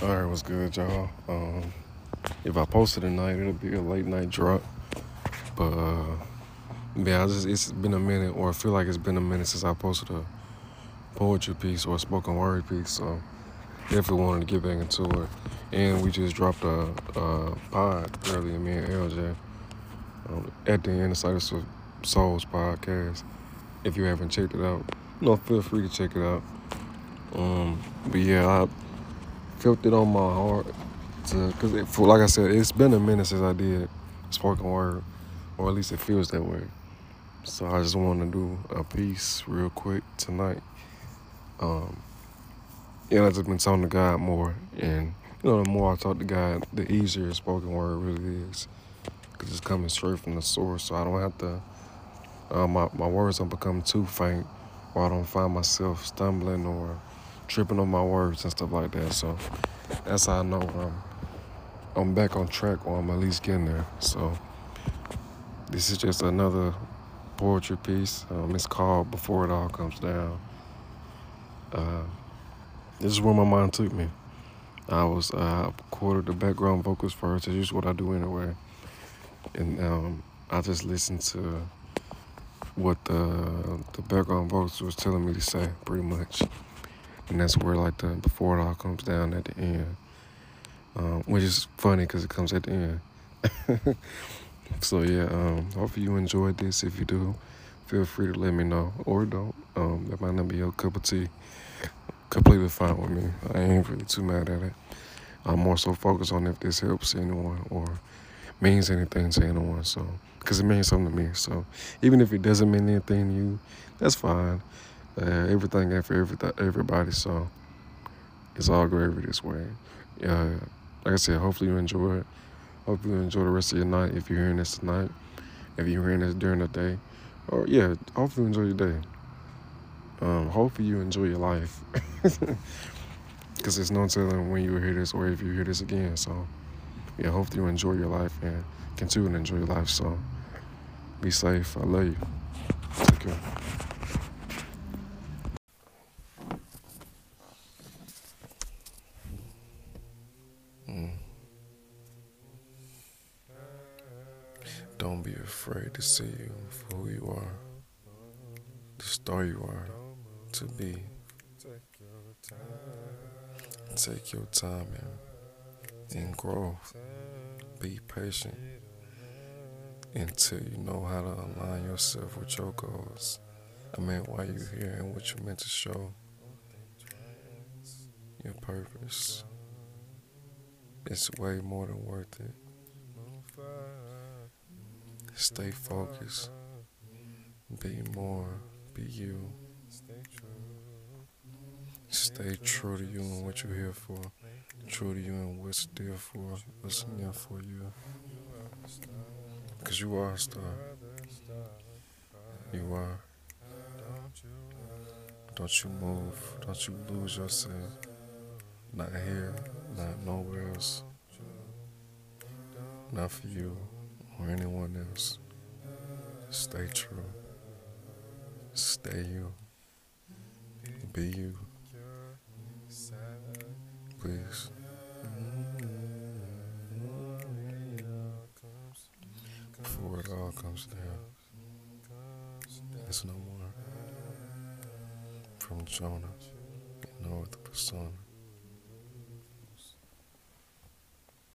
All right, what's good, y'all? Um, if I post it tonight, it'll be a late night drop. But uh, yeah, I just it's been a minute, or I feel like it's been a minute since I posted a poetry piece or a spoken word piece. So definitely wanted to get back into it. And we just dropped a, pod earlier, me and LJ, um, at the end of Sightless Souls podcast. If you haven't checked it out, you know, feel free to check it out. Um, but yeah, I felt it on my heart to, cause it, like I said, it's been a minute since I did spoken word, or at least it feels that way. So I just want to do a piece real quick tonight. Um, and I just been talking to God more, and you know, the more I talk to God, the easier spoken word really is, cause it's coming straight from the source. So I don't have to. Uh, my my words don't become too faint, or I don't find myself stumbling or tripping on my words and stuff like that. So that's how I know I'm, I'm back on track or I'm at least getting there. So this is just another poetry piece. Um, it's called Before It All Comes Down. Uh, this is where my mind took me. I was uh, recorded the background vocals first. That's just what I do anyway. And um, I just listened to what the the background vocals was telling me to say, pretty much and that's where like the before it all comes down at the end, um, which is funny because it comes at the end. so yeah, um, hopefully you enjoyed this. If you do, feel free to let me know or don't. Um, that might not be your cup of tea. Completely fine with me. I ain't really too mad at it. I'm more so focused on if this helps anyone or means anything to anyone. So, because it means something to me. So, even if it doesn't mean anything to you, that's fine. Uh, everything ain't for every, everybody, so it's all gravy this way. Uh, like I said, hopefully you enjoy it. Hopefully you enjoy the rest of your night if you're hearing this tonight. If you're hearing this during the day. Or yeah, hopefully you enjoy your day. Um, hopefully you enjoy your life. Because there's no telling when you hear this or if you hear this again. So yeah, hopefully you enjoy your life and continue to enjoy your life. So be safe. I love you. Take care. Mm. Don't be afraid to see you for who you are, the star you are to be. Take your time and, and grow. Be patient until you know how to align yourself with your goals. I mean, why you here and what you're meant to show. Your purpose. It's way more than worth it. Stay focused. Be more. Be you. Stay true to you and what you're here for. True to you and what's there for. What's there for you. Because you are a star. You are. Don't you move. Don't you lose yourself. Not here. Not nowhere else. Not for you or anyone else. Stay true. Stay you. Be you. Please. Before it all comes down, it's no more. From Jonah, Noah the persona.